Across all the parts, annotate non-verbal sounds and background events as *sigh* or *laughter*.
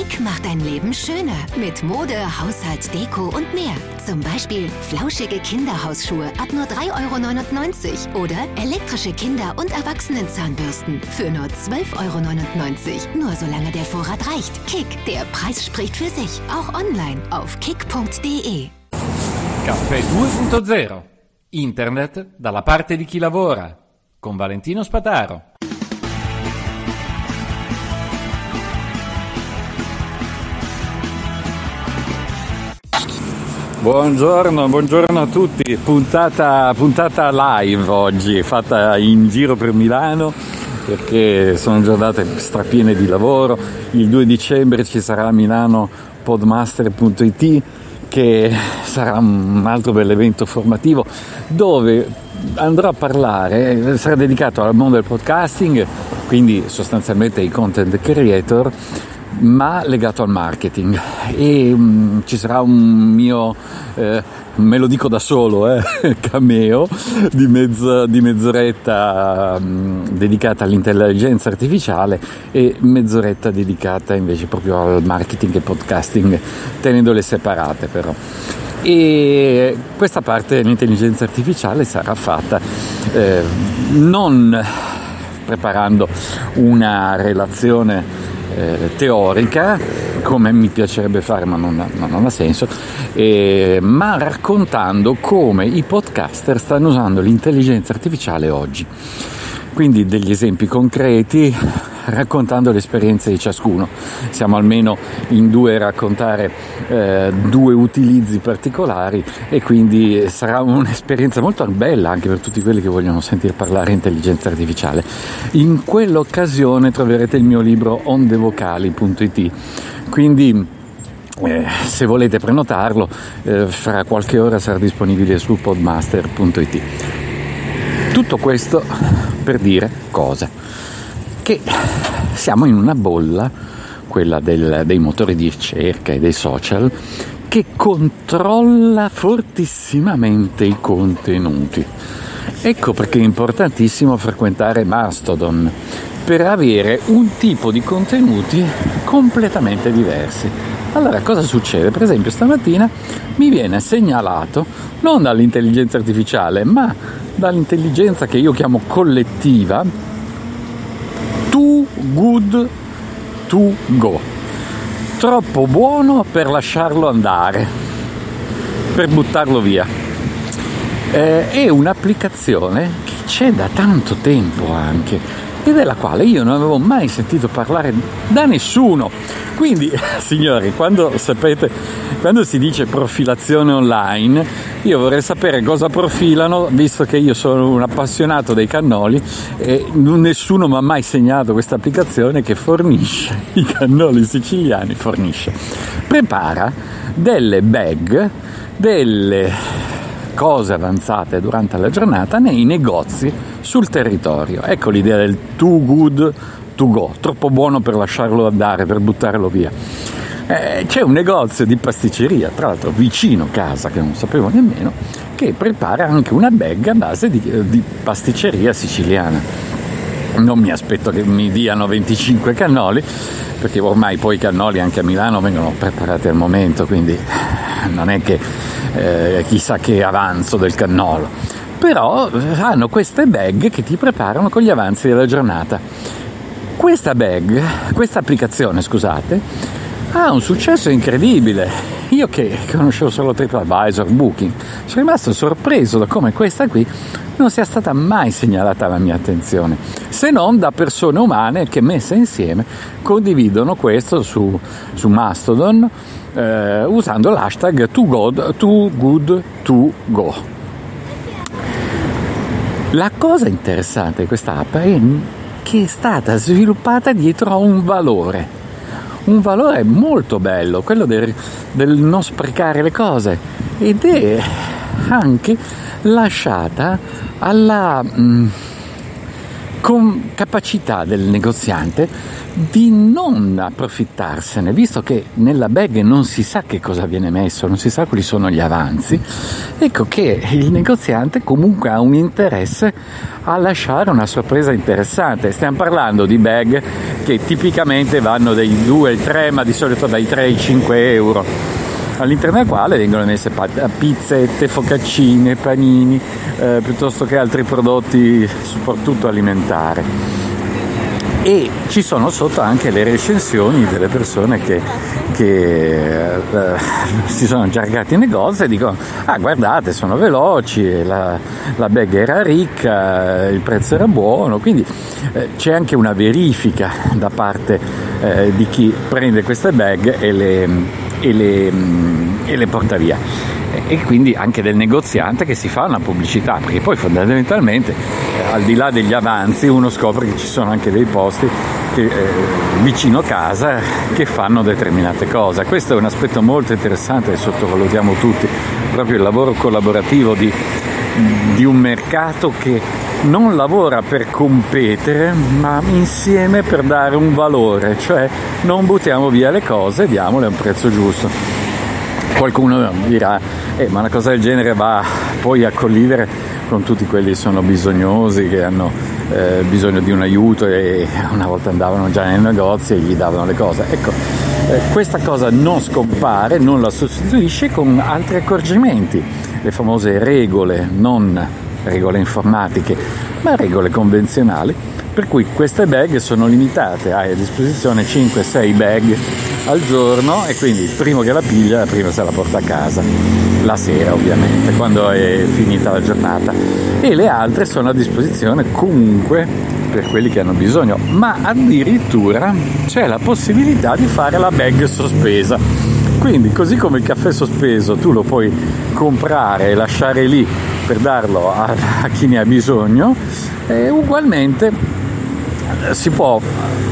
Kick macht dein Leben schöner. Mit Mode, Haushalt, Deko und mehr. Zum Beispiel flauschige Kinderhausschuhe ab nur 3,99 Euro oder elektrische Kinder- und Erwachsenenzahnbürsten für nur 12,99 Euro. Nur solange der Vorrat reicht. Kick, der Preis spricht für sich. Auch online auf kick.de. Caffè 2.0 Internet dalla parte di chi lavora con Valentino Spataro. Buongiorno, buongiorno a tutti, puntata, puntata, live oggi, fatta in giro per Milano perché sono giornate strapiene di lavoro, il 2 dicembre ci sarà a Milano podmaster.it che sarà un altro bel evento formativo dove andrò a parlare, sarà dedicato al mondo del podcasting, quindi sostanzialmente ai content creator ma legato al marketing. E um, ci sarà un mio eh, me lo dico da solo eh, *laughs* cameo di, mezzo, di mezz'oretta um, dedicata all'intelligenza artificiale e mezz'oretta dedicata invece proprio al marketing e podcasting tenendole separate però. E questa parte dell'intelligenza artificiale sarà fatta eh, non preparando una relazione eh, teorica, come mi piacerebbe fare ma non, non ha senso, eh, ma raccontando come i podcaster stanno usando l'intelligenza artificiale oggi. Quindi degli esempi concreti raccontando le esperienze di ciascuno. Siamo almeno in due a raccontare eh, due utilizzi particolari e quindi sarà un'esperienza molto bella anche per tutti quelli che vogliono sentire parlare intelligenza artificiale. In quell'occasione troverete il mio libro ondevocali.it. Quindi eh, se volete prenotarlo, eh, fra qualche ora sarà disponibile su podmaster.it. Tutto questo per dire cosa? Che siamo in una bolla, quella del, dei motori di ricerca e dei social, che controlla fortissimamente i contenuti. Ecco perché è importantissimo frequentare Mastodon per avere un tipo di contenuti completamente diversi. Allora cosa succede? Per esempio stamattina mi viene segnalato non dall'intelligenza artificiale ma dall'intelligenza che io chiamo collettiva too good to go troppo buono per lasciarlo andare per buttarlo via eh, è un'applicazione che c'è da tanto tempo anche e della quale io non avevo mai sentito parlare da nessuno. Quindi, *laughs* signori, quando sapete, quando si dice profilazione online, io vorrei sapere cosa profilano, visto che io sono un appassionato dei cannoli e nessuno mi ha mai segnato questa applicazione che fornisce *laughs* i cannoli siciliani, fornisce, prepara delle bag, delle cose avanzate durante la giornata nei negozi sul territorio. Ecco l'idea del too good to go, troppo buono per lasciarlo andare, per buttarlo via. Eh, c'è un negozio di pasticceria, tra l'altro vicino casa, che non sapevo nemmeno, che prepara anche una bag a base di, di pasticceria siciliana. Non mi aspetto che mi diano 25 cannoli, perché ormai poi i cannoli anche a Milano vengono preparati al momento, quindi non è che eh, chissà che avanzo del cannolo. Però eh, hanno queste bag che ti preparano con gli avanzi della giornata. Questa bag, questa applicazione, scusate, ha un successo incredibile. Io che conoscevo solo TripAdvisor, Booking, sono rimasto sorpreso da come questa qui non sia stata mai segnalata alla mia attenzione, se non da persone umane che messe insieme condividono questo su, su Mastodon eh, usando l'hashtag to. La cosa interessante di questa app è che è stata sviluppata dietro a un valore, un valore molto bello, quello del, del non sprecare le cose. Ed è anche lasciata alla mh, mm, con capacità del negoziante di non approfittarsene, visto che nella bag non si sa che cosa viene messo, non si sa quali sono gli avanzi, ecco che il negoziante comunque ha un interesse a lasciare una sorpresa interessante. Stiamo parlando di bag che tipicamente vanno dai 2 ai 3, ma di solito dai 3 ai 5 euro all'interno del quale vengono messe pizzette, focaccine, panini, eh, piuttosto che altri prodotti soprattutto alimentari. E ci sono sotto anche le recensioni delle persone che, che eh, si sono già recati in negozio e dicono ah guardate sono veloci, la, la bag era ricca, il prezzo era buono, quindi eh, c'è anche una verifica da parte eh, di chi prende queste bag e le, e le, e le porta via e quindi anche del negoziante che si fa una pubblicità, perché poi fondamentalmente eh, al di là degli avanzi uno scopre che ci sono anche dei posti che, eh, vicino casa che fanno determinate cose. Questo è un aspetto molto interessante che sottovalutiamo tutti, proprio il lavoro collaborativo di, di un mercato che non lavora per competere, ma insieme per dare un valore, cioè non buttiamo via le cose, diamole a un prezzo giusto. Qualcuno dirà, eh, ma una cosa del genere va poi a collidere con tutti quelli che sono bisognosi, che hanno eh, bisogno di un aiuto e una volta andavano già nei negozi e gli davano le cose. Ecco, eh, questa cosa non scompare, non la sostituisce con altri accorgimenti, le famose regole non regole informatiche, ma regole convenzionali, per cui queste bag sono limitate, hai a disposizione 5-6 bag al giorno e quindi il primo che la piglia, prima se la porta a casa, la sera ovviamente, quando è finita la giornata, e le altre sono a disposizione comunque per quelli che hanno bisogno, ma addirittura c'è la possibilità di fare la bag sospesa. Quindi così come il caffè sospeso tu lo puoi comprare e lasciare lì per darlo a, a chi ne ha bisogno, e ugualmente eh, si può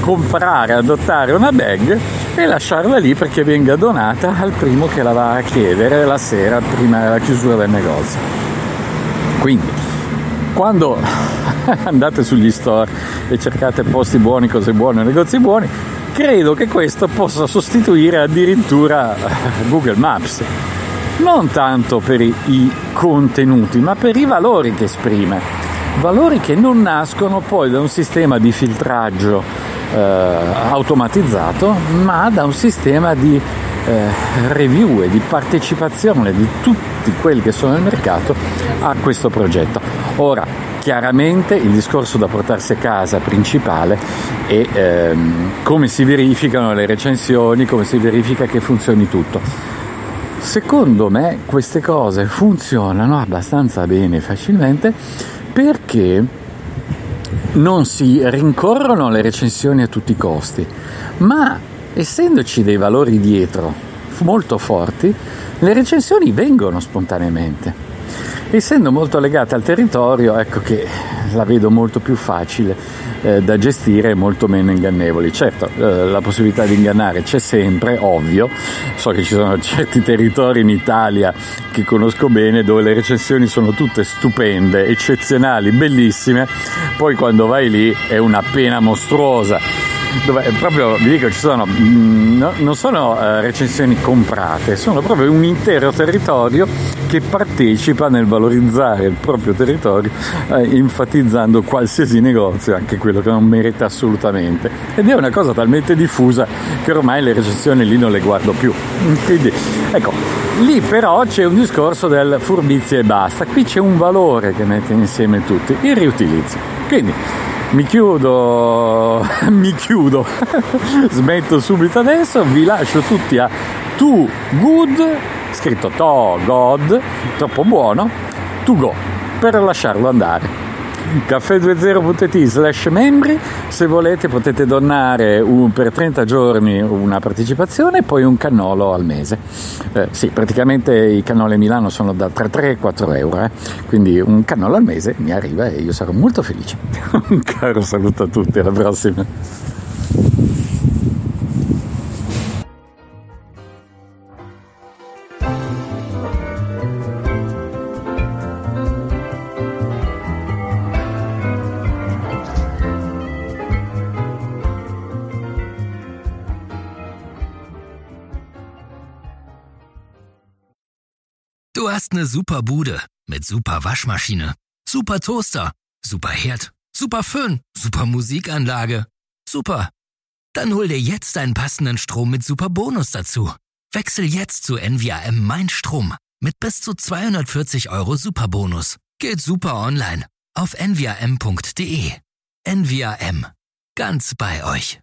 comprare, adottare una bag e lasciarla lì perché venga donata al primo che la va a chiedere la sera prima della chiusura del negozio. Quindi, quando *laughs* andate sugli store e cercate posti buoni, cose buone, negozi buoni, credo che questo possa sostituire addirittura Google Maps non tanto per i contenuti, ma per i valori che esprime. Valori che non nascono poi da un sistema di filtraggio eh, automatizzato, ma da un sistema di eh, review e di partecipazione di tutti quelli che sono nel mercato a questo progetto. Ora, chiaramente il discorso da portarsi a casa principale è ehm, come si verificano le recensioni, come si verifica che funzioni tutto. Secondo me queste cose funzionano abbastanza bene facilmente perché non si rincorrono le recensioni a tutti i costi, ma essendoci dei valori dietro molto forti, le recensioni vengono spontaneamente. Essendo molto legate al territorio, ecco che la vedo molto più facile eh, da gestire e molto meno ingannevoli. Certo, eh, la possibilità di ingannare c'è sempre, ovvio. So che ci sono *laughs* certi territori in Italia che conosco bene dove le recensioni sono tutte stupende, eccezionali, bellissime. Poi quando vai lì è una pena mostruosa dove proprio vi dico ci sono mm, no, non sono uh, recensioni comprate sono proprio un intero territorio che partecipa nel valorizzare il proprio territorio uh, enfatizzando qualsiasi negozio anche quello che non merita assolutamente. Ed è una cosa talmente diffusa che ormai le recensioni lì non le guardo più. Quindi ecco lì però c'è un discorso del furbizia e basta. Qui c'è un valore che mette insieme tutti il riutilizzo. Quindi mi chiudo, *laughs* mi chiudo, *laughs* smetto subito adesso, vi lascio tutti a To Good, scritto To God, troppo buono, To Go, per lasciarlo andare caffè20.it slash membri. Se volete potete donare un, per 30 giorni una partecipazione e poi un cannolo al mese. Eh, sì praticamente i cannoli a Milano sono da tra 3 e 4 euro eh? quindi un cannolo al mese mi arriva e io sarò molto felice. *laughs* Un caro saluto a tutti alla prossima hast eine super Bude mit super Waschmaschine, super Toaster, super Herd, super Föhn, super Musikanlage. Super. Dann hol dir jetzt deinen passenden Strom mit super Bonus dazu. Wechsel jetzt zu NVAM Mein Strom mit bis zu 240 Euro Superbonus. Geht super online auf nvam.de. NVAM. Ganz bei euch.